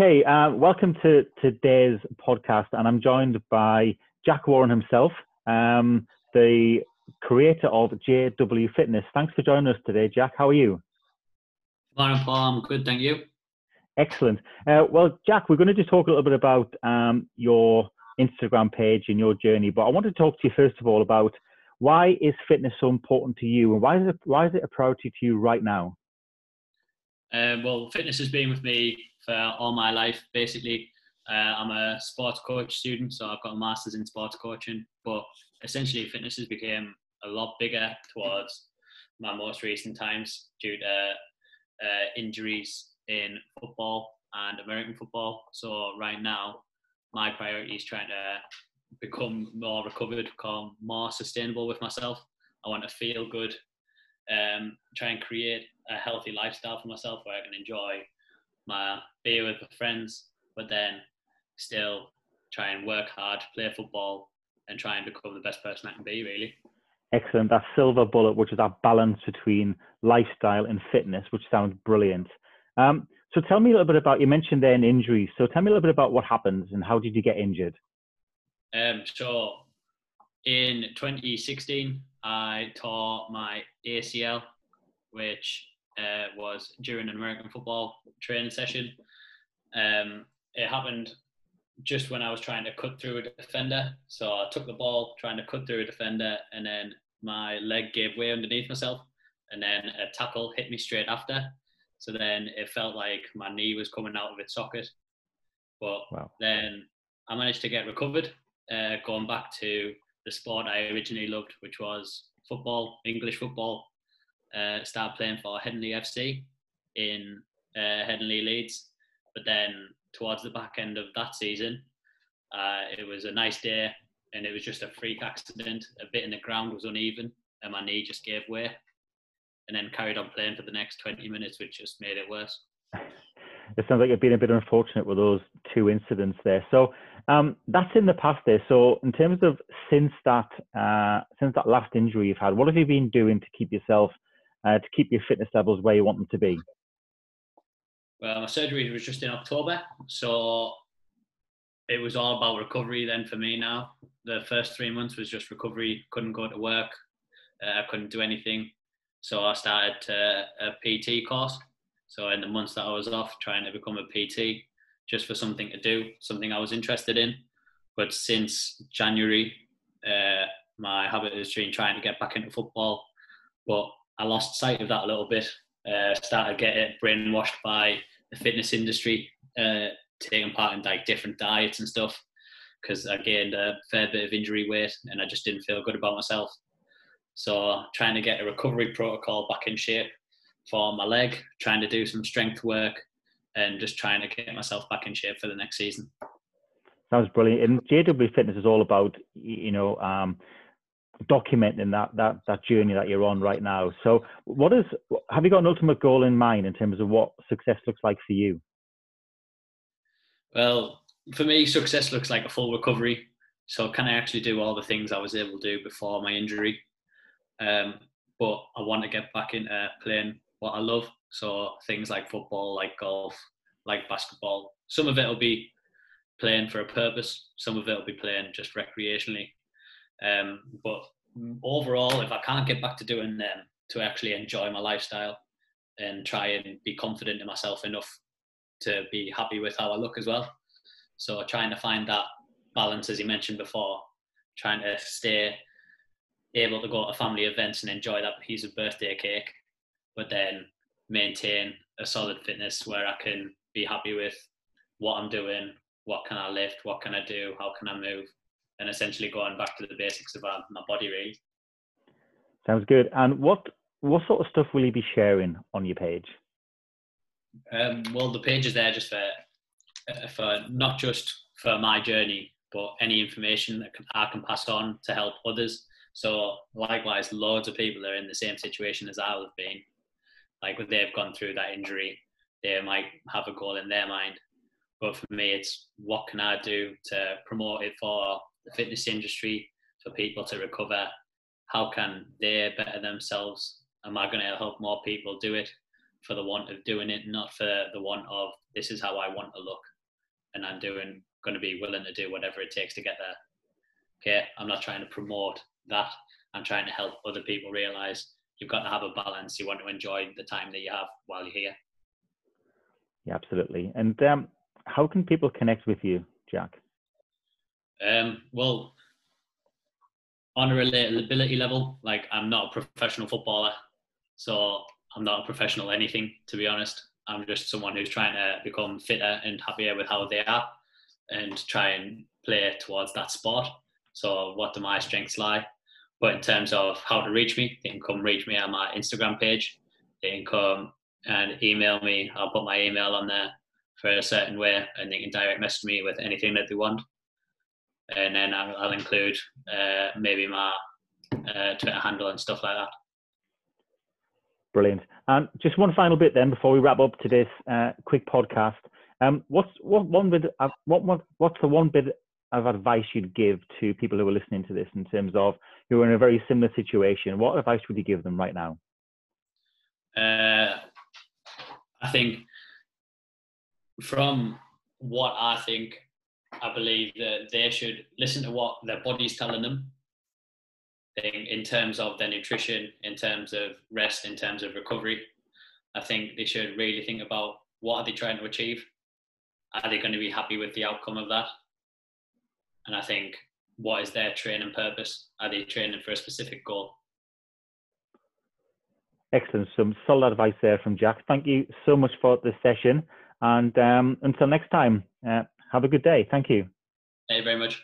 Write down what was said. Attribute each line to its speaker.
Speaker 1: Okay, uh, welcome to today's podcast, and I'm joined by Jack Warren himself, um, the creator of JW Fitness. Thanks for joining us today, Jack. How are you?
Speaker 2: Morning, Paul. I'm good, thank you.
Speaker 1: Excellent. Uh, well, Jack, we're going to just talk a little bit about um, your Instagram page and your journey, but I want to talk to you first of all about why is fitness so important to you, and why is it why is it a priority to you right now?
Speaker 2: Um, well, fitness has been with me for all my life, basically. Uh, I'm a sports coach student, so I've got a master's in sports coaching. But essentially, fitness has become a lot bigger towards my most recent times due to uh, injuries in football and American football. So right now, my priority is trying to become more recovered, become more sustainable with myself. I want to feel good, um, try and create a healthy lifestyle for myself where I can enjoy my beer with my friends, but then still try and work hard, play football, and try and become the best person I can be, really.
Speaker 1: Excellent. That silver bullet, which is that balance between lifestyle and fitness, which sounds brilliant. Um, so tell me a little bit about, you mentioned then injuries. So tell me a little bit about what happens and how did you get injured?
Speaker 2: Um, so in 2016, I tore my ACL, which uh, was during an American football training session. Um, it happened just when I was trying to cut through a defender. So I took the ball trying to cut through a defender, and then my leg gave way underneath myself, and then a tackle hit me straight after. So then it felt like my knee was coming out of its socket. But wow. then I managed to get recovered, uh, going back to the sport I originally loved, which was football, English football. Uh, started playing for Headingley FC in uh, Headingley Leeds. But then towards the back end of that season, uh, it was a nice day and it was just a freak accident. A bit in the ground was uneven and my knee just gave way and then carried on playing for the next 20 minutes, which just made it worse.
Speaker 1: It sounds like you've been a bit unfortunate with those two incidents there. So um, that's in the past there. So in terms of since that uh, since that last injury you've had, what have you been doing to keep yourself uh, to keep your fitness levels where you want them to be?
Speaker 2: Well, my surgery was just in October, so it was all about recovery then for me now. The first three months was just recovery. Couldn't go to work. Uh, I couldn't do anything. So I started uh, a PT course. So in the months that I was off, trying to become a PT, just for something to do, something I was interested in. But since January, uh, my habit has been trying to get back into football. But I lost sight of that a little bit. Uh, started getting brainwashed by the fitness industry, uh, taking part in like different diets and stuff. Because I gained a fair bit of injury weight, and I just didn't feel good about myself. So trying to get a recovery protocol back in shape for my leg, trying to do some strength work, and just trying to get myself back in shape for the next season.
Speaker 1: Sounds brilliant. And JW Fitness is all about you know um, documenting that that that journey that you're on right now. So, what is have you got an ultimate goal in mind in terms of what success looks like for you?
Speaker 2: Well, for me, success looks like a full recovery. So, can I actually do all the things I was able to do before my injury? Um, but I want to get back into playing what I love. So things like football, like golf, like basketball. Some of it will be playing for a purpose. Some of it will be playing just recreationally. Um, but overall, if I can't get back to doing them, to actually enjoy my lifestyle and try and be confident in myself enough to be happy with how I look as well. So trying to find that balance, as you mentioned before, trying to stay able to go to family events and enjoy that piece of birthday cake, but then maintain a solid fitness where I can be happy with what I'm doing, what can I lift, what can I do, how can I move, and essentially going back to the basics of my body really.
Speaker 1: Sounds good. And what what sort of stuff will you be sharing on your page?
Speaker 2: Um, well, the page is there just for uh, for not just for my journey, but any information that I can pass on to help others. So likewise, loads of people are in the same situation as I have been. Like they've gone through that injury, they might have a goal in their mind. But for me, it's what can I do to promote it for the fitness industry, for people to recover? How can they better themselves? Am I going to help more people do it for the want of doing it, not for the want of this is how I want to look? and I'm doing going to be willing to do whatever it takes to get there. Okay, I'm not trying to promote that. I'm trying to help other people realize you've got to have a balance. You want to enjoy the time that you have while you're here.
Speaker 1: Yeah, absolutely. And um, how can people connect with you, Jack?
Speaker 2: Um, well, on a relatability level, like I'm not a professional footballer, so I'm not a professional anything, to be honest. I'm just someone who's trying to become fitter and happier with how they are and try and play towards that sport. So, what do my strengths lie? But in terms of how to reach me, they can come reach me on my Instagram page. They can come and email me. I'll put my email on there for a certain way, and they can direct message me with anything that they want. And then I'll, I'll include uh, maybe my uh, Twitter handle and stuff like that.
Speaker 1: Brilliant. And just one final bit then before we wrap up today's uh, quick podcast. Um, what's what one bit? Uh, what, what what's the one bit of advice you'd give to people who are listening to this in terms of who are in a very similar situation? What advice would you give them right now?
Speaker 2: Uh, I think from what I think, I believe that they should listen to what their body's telling them in terms of their nutrition, in terms of rest, in terms of recovery. I think they should really think about what are they trying to achieve? Are they going to be happy with the outcome of that? And I think what is their training purpose? Are they training for a specific goal?
Speaker 1: Excellent. Some solid advice there from Jack. Thank you so much for this session. And um, until next time, uh, have a good day. Thank you.
Speaker 2: Thank you very much.